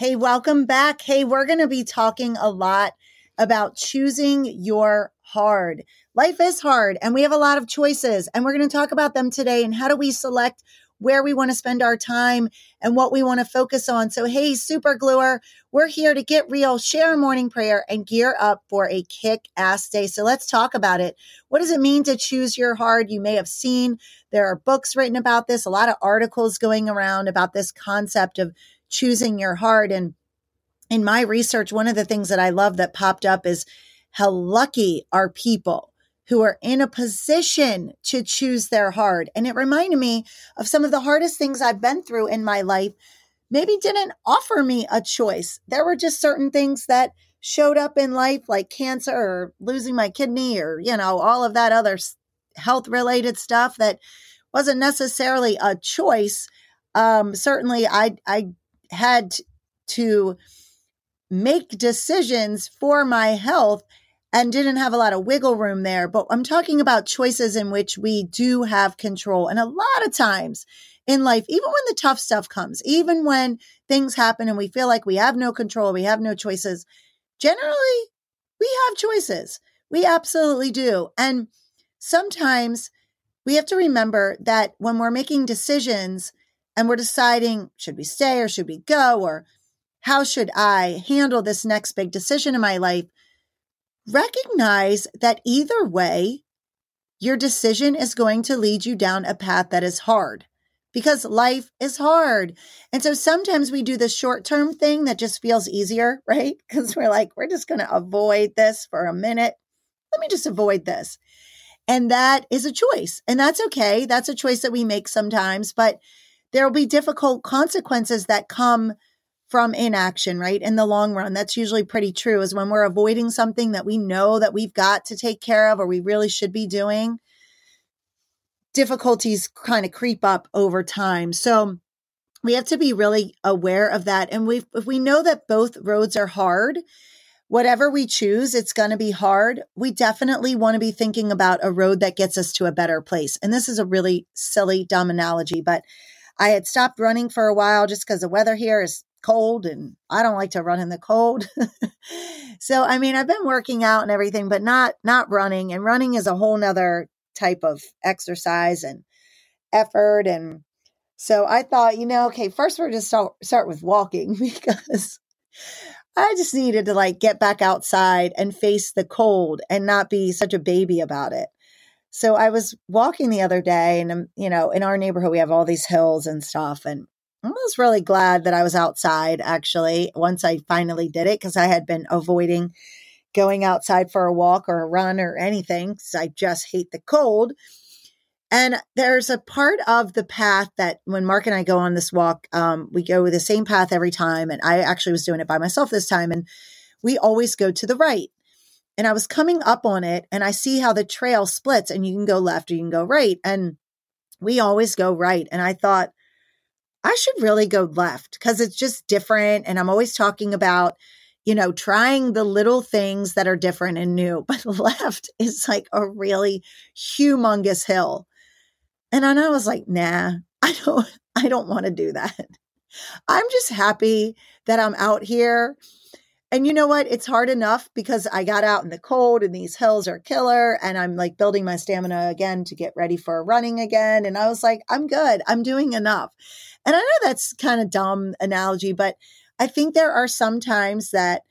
Hey, welcome back. Hey, we're going to be talking a lot about choosing your hard. Life is hard and we have a lot of choices and we're going to talk about them today and how do we select where we want to spend our time and what we want to focus on. So, hey, super gluer, we're here to get real, share a morning prayer, and gear up for a kick ass day. So, let's talk about it. What does it mean to choose your hard? You may have seen there are books written about this, a lot of articles going around about this concept of choosing your heart. And in my research, one of the things that I love that popped up is how lucky are people who are in a position to choose their heart. And it reminded me of some of the hardest things I've been through in my life, maybe didn't offer me a choice. There were just certain things that showed up in life, like cancer or losing my kidney or, you know, all of that other health related stuff that wasn't necessarily a choice. Um, certainly, I, I had to make decisions for my health and didn't have a lot of wiggle room there. But I'm talking about choices in which we do have control. And a lot of times in life, even when the tough stuff comes, even when things happen and we feel like we have no control, we have no choices, generally we have choices. We absolutely do. And sometimes we have to remember that when we're making decisions and we're deciding, should we stay or should we go? Or how should I handle this next big decision in my life? recognize that either way, your decision is going to lead you down a path that is hard because life is hard. And so sometimes we do the short term thing that just feels easier, right? Because we're like, we're just going to avoid this for a minute. Let me just avoid this. And that is a choice. And that's okay. That's a choice that we make sometimes, but there will be difficult consequences that come from inaction, right? In the long run, that's usually pretty true is when we're avoiding something that we know that we've got to take care of or we really should be doing, difficulties kind of creep up over time. So we have to be really aware of that. And we if we know that both roads are hard, whatever we choose, it's going to be hard. We definitely want to be thinking about a road that gets us to a better place. And this is a really silly, dumb analogy, but I had stopped running for a while just because the weather here is cold and I don't like to run in the cold. so I mean I've been working out and everything, but not not running. And running is a whole nother type of exercise and effort. And so I thought, you know, okay, first we're just start start with walking because I just needed to like get back outside and face the cold and not be such a baby about it. So I was walking the other day and, um, you know, in our neighborhood, we have all these hills and stuff. And I was really glad that I was outside actually once I finally did it because I had been avoiding going outside for a walk or a run or anything because I just hate the cold. And there's a part of the path that when Mark and I go on this walk, um, we go the same path every time. And I actually was doing it by myself this time. And we always go to the right. And I was coming up on it and I see how the trail splits and you can go left or you can go right. And we always go right. And I thought, I should really go left because it's just different. And I'm always talking about, you know, trying the little things that are different and new. But left is like a really humongous hill. And I was like, nah, I don't, I don't want to do that. I'm just happy that I'm out here and you know what? It's hard enough because I got out in the cold and these hills are killer. And I'm like building my stamina again to get ready for running again. And I was like, I'm good. I'm doing enough. And I know that's kind of dumb analogy, but I think there are some times that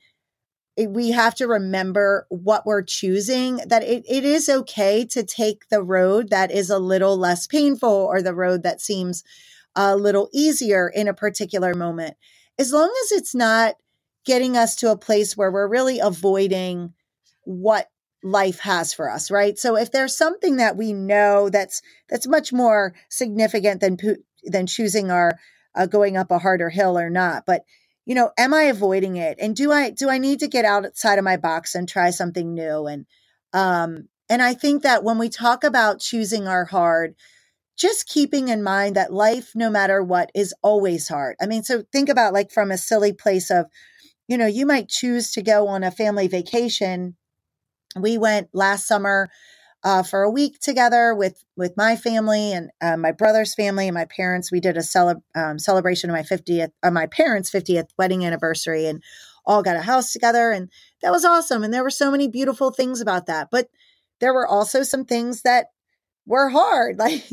we have to remember what we're choosing, that it, it is okay to take the road that is a little less painful or the road that seems a little easier in a particular moment. As long as it's not getting us to a place where we're really avoiding what life has for us right? So if there's something that we know that's that's much more significant than than choosing our uh, going up a harder hill or not but you know am i avoiding it? And do i do i need to get outside of my box and try something new? And um and i think that when we talk about choosing our hard just keeping in mind that life no matter what is always hard. I mean so think about like from a silly place of you know, you might choose to go on a family vacation. We went last summer uh, for a week together with with my family and uh, my brother's family and my parents. We did a cele- um, celebration of my 50th, uh, my parents' 50th wedding anniversary, and all got a house together, and that was awesome. And there were so many beautiful things about that, but there were also some things that were hard, like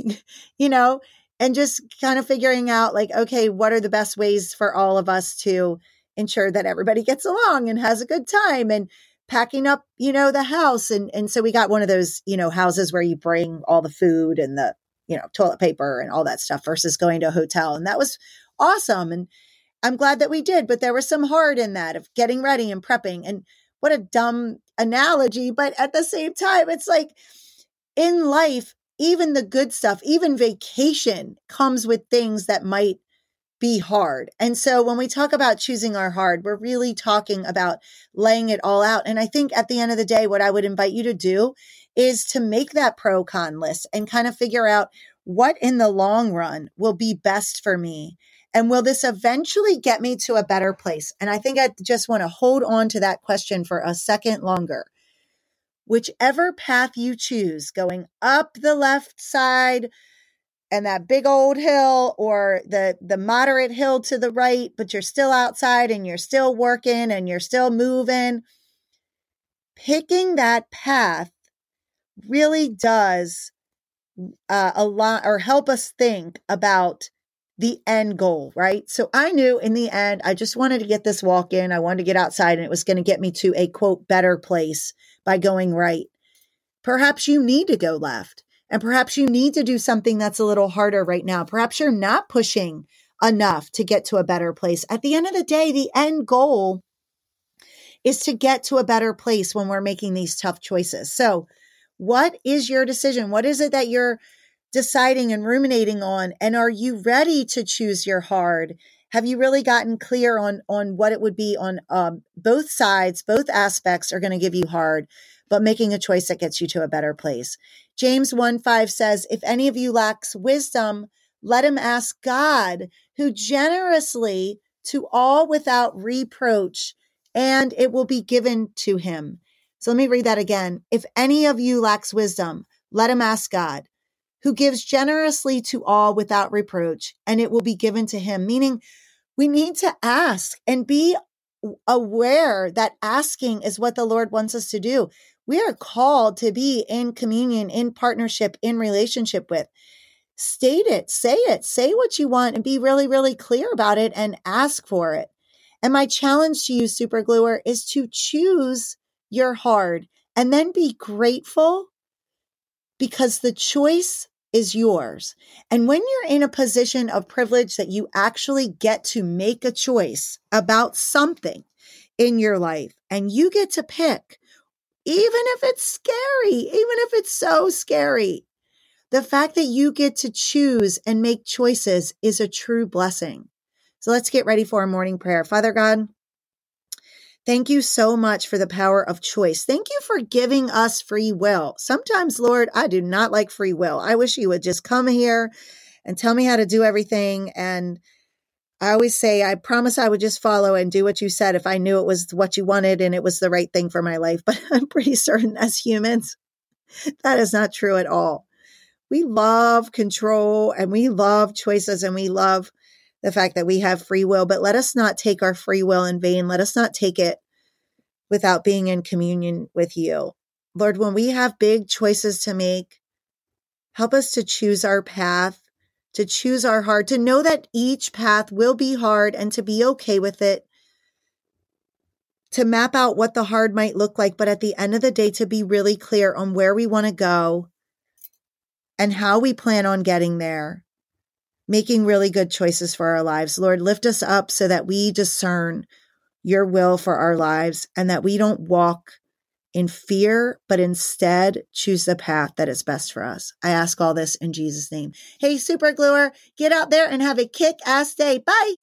you know, and just kind of figuring out like, okay, what are the best ways for all of us to ensure that everybody gets along and has a good time and packing up, you know, the house. And, and so we got one of those, you know, houses where you bring all the food and the, you know, toilet paper and all that stuff versus going to a hotel. And that was awesome. And I'm glad that we did, but there was some hard in that of getting ready and prepping. And what a dumb analogy. But at the same time, it's like in life, even the good stuff, even vacation comes with things that might be hard. And so when we talk about choosing our hard, we're really talking about laying it all out. And I think at the end of the day, what I would invite you to do is to make that pro con list and kind of figure out what in the long run will be best for me. And will this eventually get me to a better place? And I think I just want to hold on to that question for a second longer. Whichever path you choose, going up the left side, and that big old hill or the the moderate hill to the right but you're still outside and you're still working and you're still moving picking that path really does uh, a lot or help us think about the end goal, right? So I knew in the end, I just wanted to get this walk in. I wanted to get outside and it was going to get me to a quote, better place by going right. Perhaps you need to go left. And perhaps you need to do something that's a little harder right now. Perhaps you're not pushing enough to get to a better place. At the end of the day, the end goal is to get to a better place when we're making these tough choices. So, what is your decision? What is it that you're deciding and ruminating on? And are you ready to choose your hard? Have you really gotten clear on on what it would be on um, both sides? Both aspects are going to give you hard, but making a choice that gets you to a better place. James 1 5 says, If any of you lacks wisdom, let him ask God, who generously to all without reproach, and it will be given to him. So let me read that again. If any of you lacks wisdom, let him ask God, who gives generously to all without reproach, and it will be given to him. Meaning, we need to ask and be aware that asking is what the Lord wants us to do we are called to be in communion, in partnership, in relationship with. State it, say it, say what you want and be really, really clear about it and ask for it. And my challenge to you, super gluer, is to choose your hard and then be grateful because the choice is yours. And when you're in a position of privilege that you actually get to make a choice about something in your life and you get to pick even if it's scary, even if it's so scary. The fact that you get to choose and make choices is a true blessing. So let's get ready for a morning prayer. Father God, thank you so much for the power of choice. Thank you for giving us free will. Sometimes, Lord, I do not like free will. I wish you would just come here and tell me how to do everything and I always say, I promise I would just follow and do what you said if I knew it was what you wanted and it was the right thing for my life. But I'm pretty certain as humans, that is not true at all. We love control and we love choices and we love the fact that we have free will, but let us not take our free will in vain. Let us not take it without being in communion with you. Lord, when we have big choices to make, help us to choose our path to choose our heart, to know that each path will be hard and to be okay with it, to map out what the hard might look like, but at the end of the day, to be really clear on where we want to go and how we plan on getting there, making really good choices for our lives. Lord, lift us up so that we discern your will for our lives and that we don't walk in fear, but instead choose the path that is best for us. I ask all this in Jesus' name. Hey, super gluer, get out there and have a kick ass day. Bye.